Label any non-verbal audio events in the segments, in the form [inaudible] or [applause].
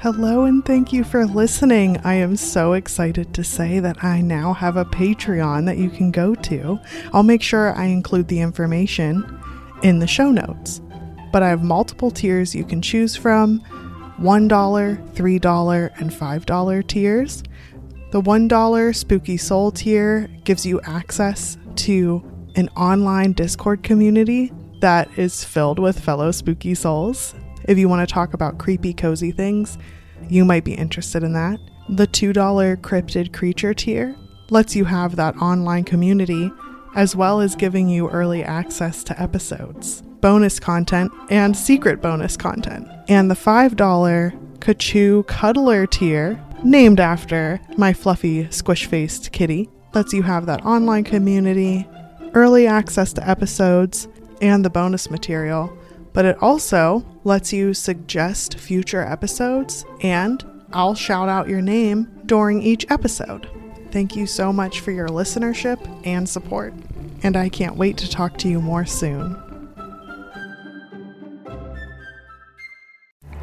Hello, and thank you for listening. I am so excited to say that I now have a Patreon that you can go to. I'll make sure I include the information in the show notes. But I have multiple tiers you can choose from $1, $3, and $5 tiers. The $1 Spooky Soul tier gives you access to an online Discord community that is filled with fellow spooky souls. If you want to talk about creepy, cozy things, you might be interested in that. The $2 Cryptid Creature tier lets you have that online community as well as giving you early access to episodes, bonus content, and secret bonus content. And the $5 Kachoo Cuddler tier, named after my fluffy, squish faced kitty, lets you have that online community, early access to episodes, and the bonus material but it also lets you suggest future episodes, and I'll shout out your name during each episode. Thank you so much for your listenership and support, and I can't wait to talk to you more soon.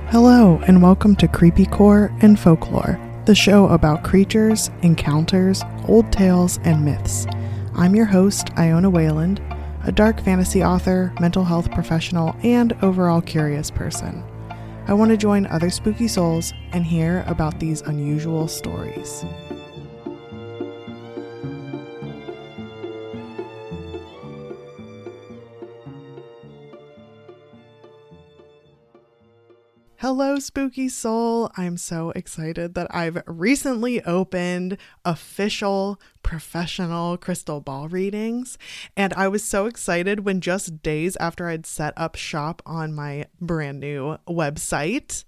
Hello, and welcome to Creepycore and Folklore, the show about creatures, encounters, old tales, and myths. I'm your host, Iona Wayland a dark fantasy author, mental health professional, and overall curious person. I want to join other spooky souls and hear about these unusual stories. Hello, spooky soul. I'm so excited that I've recently opened official professional crystal ball readings. And I was so excited when just days after I'd set up shop on my brand new website,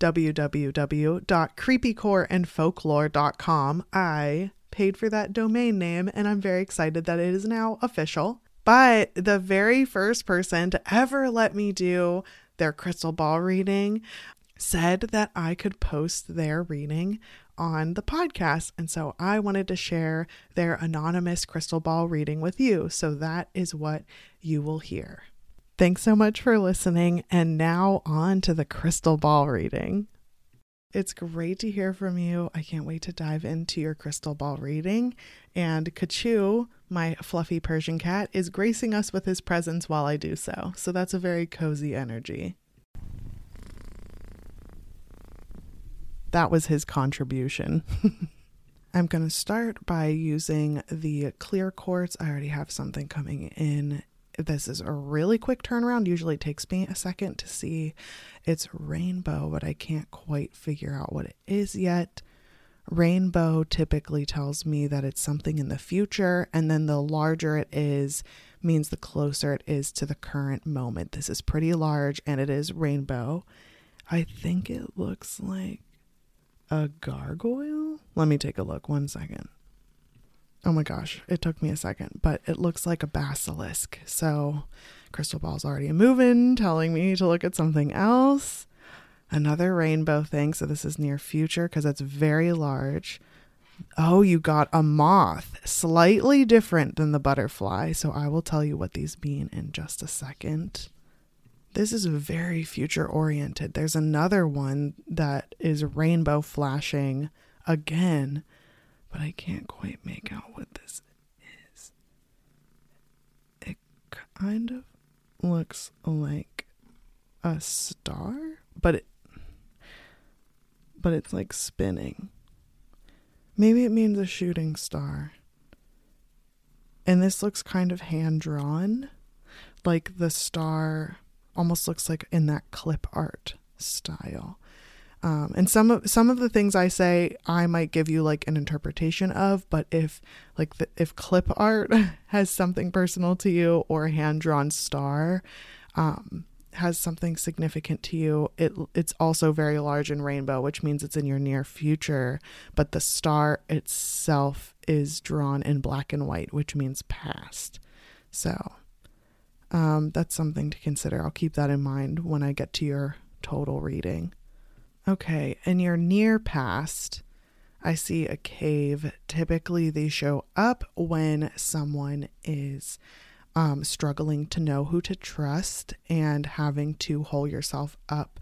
www.creepycoreandfolklore.com, I paid for that domain name and I'm very excited that it is now official. But the very first person to ever let me do their crystal ball reading said that I could post their reading on the podcast. And so I wanted to share their anonymous crystal ball reading with you. So that is what you will hear. Thanks so much for listening. And now on to the crystal ball reading. It's great to hear from you. I can't wait to dive into your crystal ball reading. And Kachoo, my fluffy Persian cat, is gracing us with his presence while I do so. So that's a very cozy energy. That was his contribution. [laughs] I'm going to start by using the clear quartz. I already have something coming in this is a really quick turnaround. Usually takes me a second to see it's rainbow, but I can't quite figure out what it is yet. Rainbow typically tells me that it's something in the future, and then the larger it is means the closer it is to the current moment. This is pretty large and it is rainbow. I think it looks like a gargoyle. Let me take a look one second. Oh my gosh, it took me a second, but it looks like a basilisk. So, crystal ball's already moving, telling me to look at something else. Another rainbow thing. So, this is near future because it's very large. Oh, you got a moth, slightly different than the butterfly. So, I will tell you what these mean in just a second. This is very future oriented. There's another one that is rainbow flashing again but I can't quite make out what this is. It kind of looks like a star, but it but it's like spinning. Maybe it means a shooting star. And this looks kind of hand drawn, like the star almost looks like in that clip art style. Um, and some of some of the things I say, I might give you like an interpretation of. But if like the, if clip art [laughs] has something personal to you, or a hand drawn star um, has something significant to you, it it's also very large in rainbow, which means it's in your near future. But the star itself is drawn in black and white, which means past. So um, that's something to consider. I'll keep that in mind when I get to your total reading. Okay, in your near past, I see a cave. Typically, they show up when someone is um, struggling to know who to trust and having to hole yourself up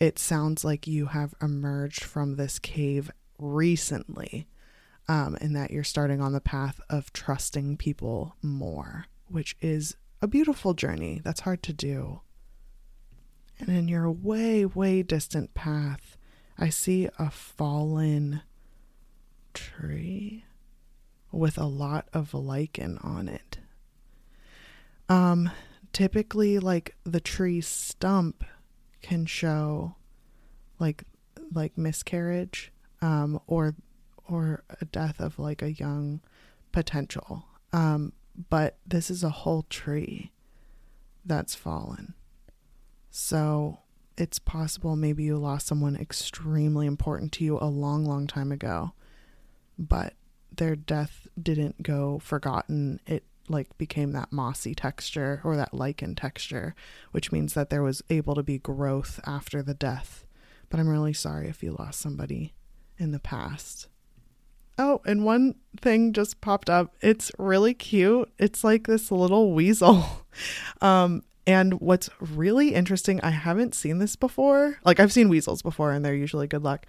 it sounds like you have emerged from this cave recently um, and that you're starting on the path of trusting people more, which is a beautiful journey. That's hard to do. And in your way, way distant path, I see a fallen tree with a lot of lichen on it. Um, typically, like the tree stump can show like like miscarriage um, or or a death of like a young potential. Um, but this is a whole tree that's fallen. So it's possible maybe you lost someone extremely important to you a long, long time ago, but their death didn't go forgotten. It like became that mossy texture or that lichen texture, which means that there was able to be growth after the death. But I'm really sorry if you lost somebody in the past. Oh, and one thing just popped up. It's really cute. It's like this little weasel. [laughs] Um, and what's really interesting, I haven't seen this before. Like I've seen weasels before and they're usually good luck.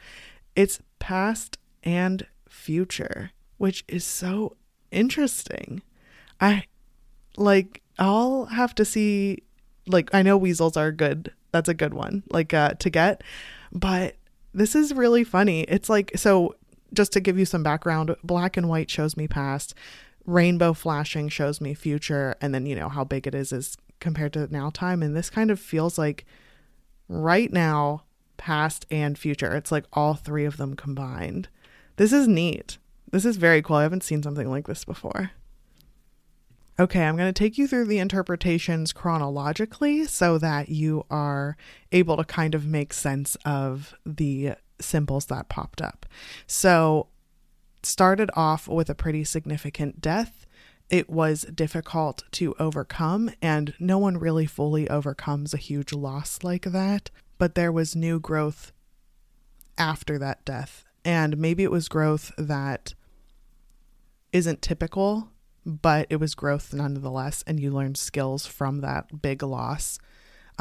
It's past and future, which is so interesting. I like I'll have to see like I know weasels are good. That's a good one. Like uh to get, but this is really funny. It's like so just to give you some background, black and white shows me past, rainbow flashing shows me future, and then you know how big it is is compared to now time. And this kind of feels like right now, past and future. It's like all three of them combined. This is neat. This is very cool. I haven't seen something like this before. Okay, I'm going to take you through the interpretations chronologically so that you are able to kind of make sense of the symbols that popped up. So, started off with a pretty significant death. It was difficult to overcome, and no one really fully overcomes a huge loss like that. But there was new growth after that death. And maybe it was growth that isn't typical, but it was growth nonetheless. And you learned skills from that big loss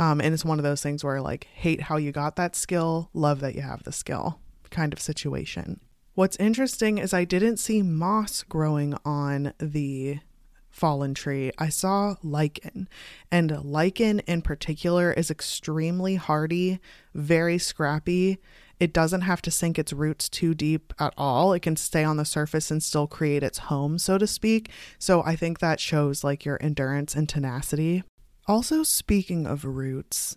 um, and it's one of those things where like hate how you got that skill, love that you have the skill kind of situation. What's interesting is I didn't see moss growing on the fallen tree. I saw lichen, and lichen in particular is extremely hardy, very scrappy. It doesn't have to sink its roots too deep at all. It can stay on the surface and still create its home, so to speak. So I think that shows like your endurance and tenacity. Also, speaking of roots,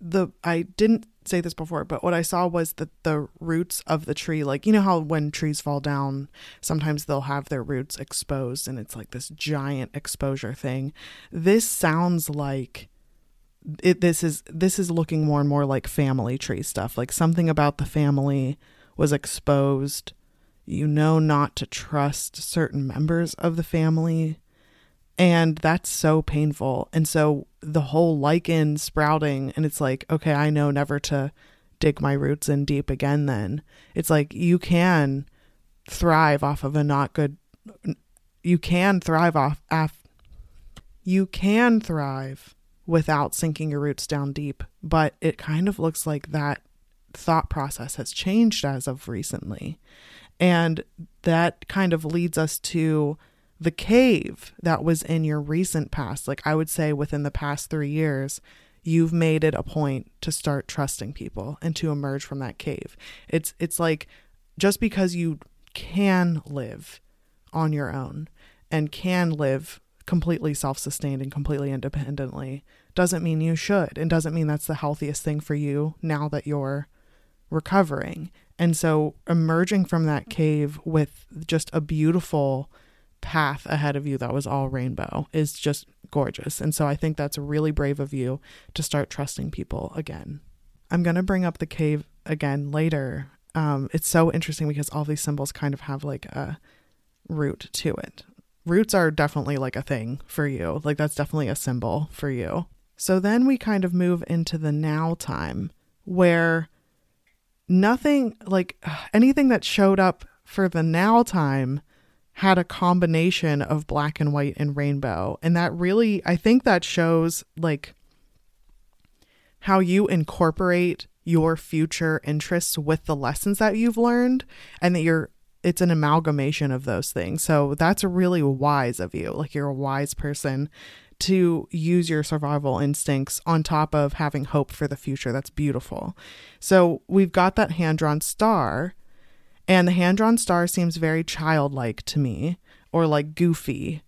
the I didn't say this before, but what I saw was that the roots of the tree, like you know how when trees fall down, sometimes they'll have their roots exposed and it's like this giant exposure thing. This sounds like it this is this is looking more and more like family tree stuff. Like something about the family was exposed. You know not to trust certain members of the family and that's so painful. And so the whole lichen sprouting, and it's like, okay, I know never to dig my roots in deep again, then. It's like you can thrive off of a not good, you can thrive off, af, you can thrive without sinking your roots down deep, but it kind of looks like that thought process has changed as of recently. And that kind of leads us to the cave that was in your recent past, like I would say within the past three years, you've made it a point to start trusting people and to emerge from that cave. It's it's like just because you can live on your own and can live completely self-sustained and completely independently doesn't mean you should and doesn't mean that's the healthiest thing for you now that you're recovering. And so emerging from that cave with just a beautiful path ahead of you that was all rainbow is just gorgeous. And so I think that's really brave of you to start trusting people again. I'm going to bring up the cave again later. Um, it's so interesting because all these symbols kind of have like a root to it. Roots are definitely like a thing for you. Like that's definitely a symbol for you. So then we kind of move into the now time where nothing like [sighs] anything that showed up for the now time had a combination of black and white and rainbow. And that really, I think that shows like how you incorporate your future interests with the lessons that you've learned and that you're it's an amalgamation of those things. So that's really wise of you. Like you're a wise person to use your survival instincts on top of having hope for the future. That's beautiful. So we've got that hand drawn star, and the hand drawn star seems very childlike to me or like goofy.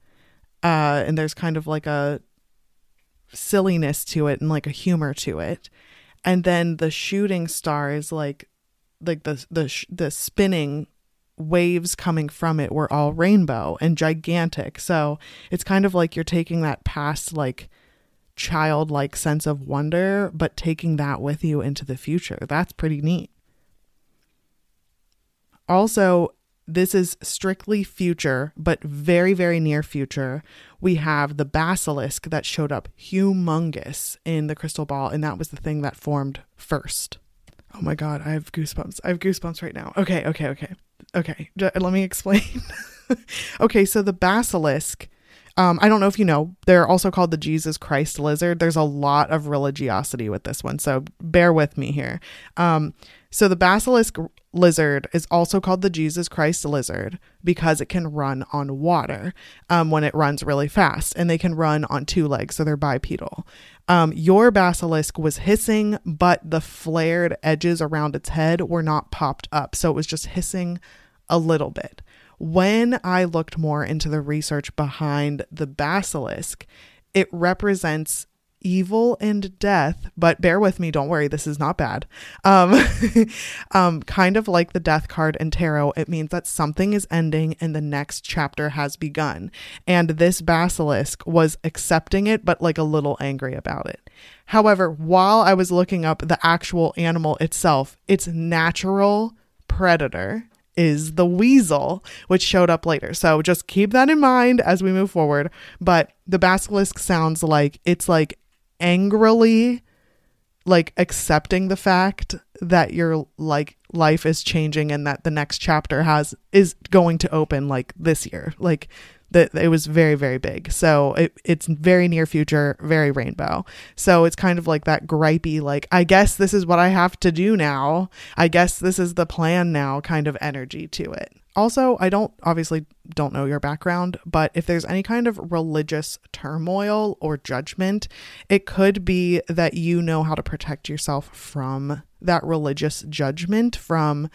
Uh, and there's kind of like a silliness to it and like a humor to it. And then the shooting star is like like the the the spinning waves coming from it were all rainbow and gigantic. So it's kind of like you're taking that past, like, childlike sense of wonder, but taking that with you into the future. That's pretty neat. Also, this is strictly future, but very, very near future. We have the basilisk that showed up humongous in the crystal ball, and that was the thing that formed first. Oh my God, I have goosebumps. I have goosebumps right now. Okay, okay, okay. Okay, let me explain. [laughs] okay, so the basilisk, um, I don't know if you know, they're also called the Jesus Christ lizard. There's a lot of religiosity with this one, so bear with me here. Um, so the basilisk lizard is also called the Jesus Christ lizard because it can run on water um, when it runs really fast, and they can run on two legs, so they're bipedal. Um, your basilisk was hissing, but the flared edges around its head were not popped up, so it was just hissing a little bit. When I looked more into the research behind the basilisk, it represents evil and death, but bear with me, don't worry, this is not bad. Um, [laughs] um, kind of like the death card in tarot, it means that something is ending and the next chapter has begun. And this basilisk was accepting it, but like a little angry about it. However, while I was looking up the actual animal itself, its natural predator is the weasel, which showed up later. So just keep that in mind as we move forward. But the basilisk sounds like it's like angrily like accepting the fact that your like life is changing and that the next chapter has is going to open like this year like that it was very very big. So it, it's very near future very rainbow. So it's kind of like that gripey like i guess this is what i have to do now. I guess this is the plan now kind of energy to it. Also i don't obviously don't know your background but if there's any kind of religious turmoil or judgment it could be that you know how to protect yourself from that religious judgment from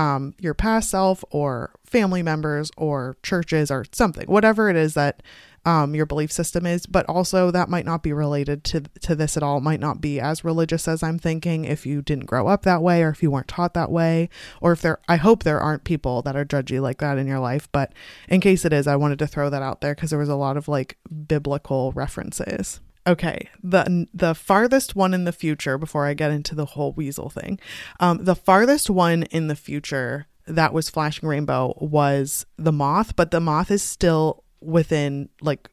um, your past self or family members or churches or something, whatever it is that um, your belief system is. But also, that might not be related to to this at all. It might not be as religious as I'm thinking if you didn't grow up that way or if you weren't taught that way, or if there. I hope there aren't people that are judgy like that in your life. But in case it is, I wanted to throw that out there because there was a lot of like biblical references. Okay, the the farthest one in the future before I get into the whole weasel thing. Um, the farthest one in the future that was flashing rainbow was the moth, but the moth is still within like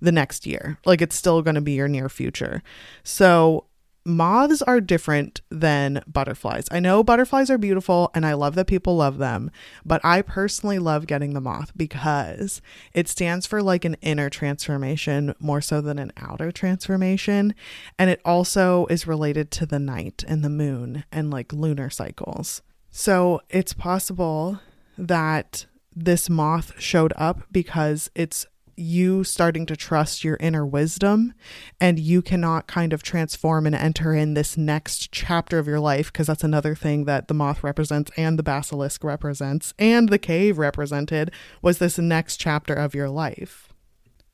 the next year. Like it's still going to be your near future. So moths are different than butterflies. I know butterflies are beautiful and I love that people love them, but I personally love getting the moth because it stands for like an inner transformation more so than an outer transformation. And it also is related to the night and the moon and like lunar cycles. So it's possible that this moth showed up because it's you starting to trust your inner wisdom and you cannot kind of transform and enter in this next chapter of your life because that's another thing that the moth represents and the basilisk represents and the cave represented was this next chapter of your life.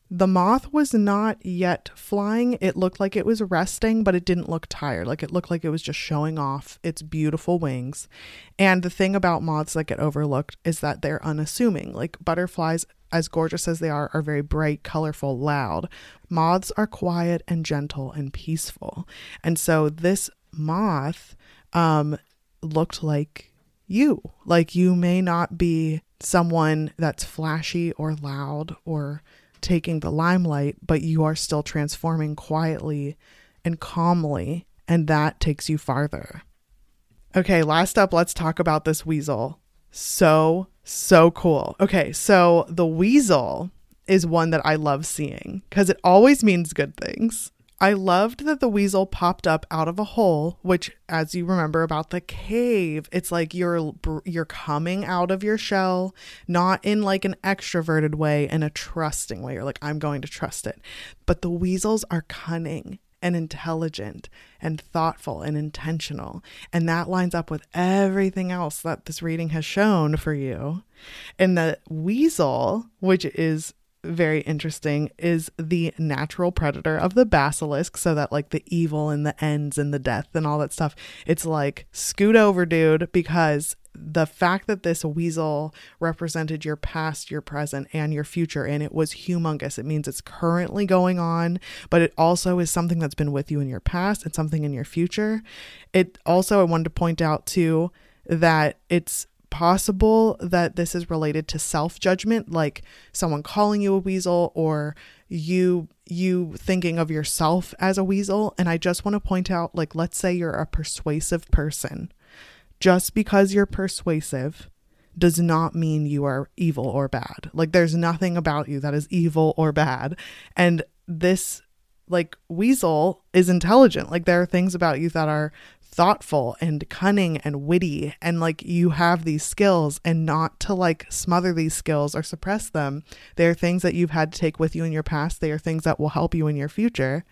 The moth was not yet flying. It looked like it was resting, but it didn't look tired. Like it looked like it was just showing off its beautiful wings. And the thing about moths that get overlooked is that they're unassuming. Like butterflies, as gorgeous as they are, are very bright, colorful, loud. Moths are quiet and gentle and peaceful. And so this moth um, looked like you. Like you may not be someone that's flashy or loud or taking the limelight, but you are still transforming quietly and calmly, and that takes you farther. Okay, last up, let's talk about this weasel. So, so cool. Okay, so the weasel is one that I love seeing because it always means good things. I loved that the weasel popped up out of a hole, which as you remember about the cave, it's like you're you're coming out of your shell, not in like an extroverted way in a trusting way. You're like I'm going to trust it. But the weasels are cunning and intelligent and thoughtful and intentional. And that lines up with everything else that this reading has shown for you. And the weasel, which is very interesting is the natural predator of the basilisk so that like the evil and the ends and the death and all that stuff it's like scoot over dude because the fact that this weasel represented your past your present and your future and it was humongous. It means it's currently going on but it also is something that's been with you in your past. And something in your future. It also i wanted to point out too that it's possible that this is related to self-judgment like someone calling you a weasel or you you thinking of yourself as a weasel. And I just want to point out like let's say you're a persuasive person just because you're persuasive does not mean you are evil or bad. Like there's nothing about you that is evil or bad. And this like weasel is intelligent. Like there are things about you that are thoughtful and cunning and witty. And like you have these skills and not to like smother these skills or suppress them. They are things that you've had to take with you in your past. They are things that will help you in your future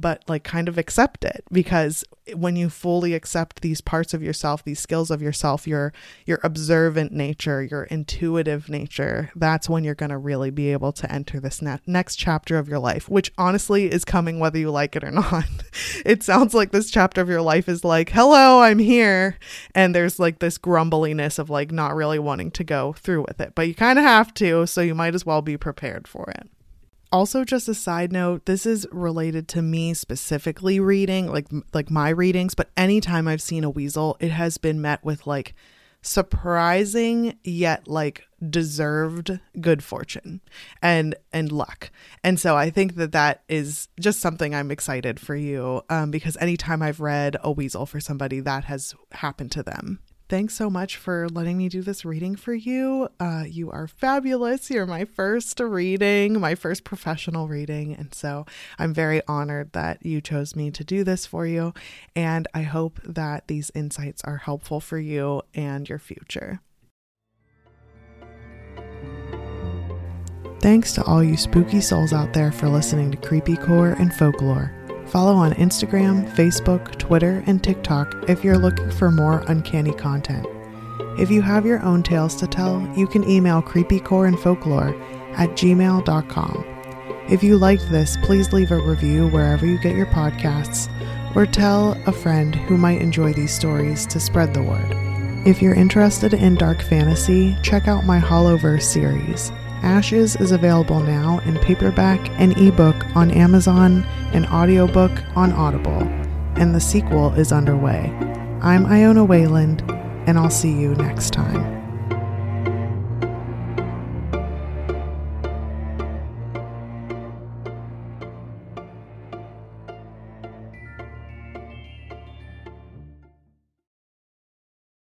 but like kind of accept it because when you fully accept these parts of yourself these skills of yourself your your observant nature your intuitive nature that's when you're going to really be able to enter this ne- next chapter of your life which honestly is coming whether you like it or [laughs] not. It sounds like this chapter of your life is like hello i'm here and there's like this grumbliness of like not really wanting to go through with it but you kind of have to so you might as well be prepared for it also just a side note this is related to me specifically reading like like my readings but anytime i've seen a weasel it has been met with like surprising yet like deserved good fortune and and luck. And so i think that that is just something i'm excited for you um, because anytime i've read a weasel for somebody that has happened to them Thanks so much for letting me do this reading for you. Uh, you are fabulous. You're my first reading, my first professional reading. And so I'm very honored that you chose me to do this for you. And I hope that these insights are helpful for you and your future. Thanks to all you spooky souls out there for listening to Creepycore and Folklore. Follow on Instagram, Facebook, Twitter, and TikTok if you're looking for more uncanny content. If you have your own tales to tell, you can email creepycoreandfolklore at gmail.com. If you liked this, please leave a review wherever you get your podcasts or tell a friend who might enjoy these stories to spread the word. If you're interested in dark fantasy, check out my Hollowverse series. Ashes is available now in paperback and ebook on Amazon and audiobook on Audible, and the sequel is underway. I'm Iona Wayland, and I'll see you next time.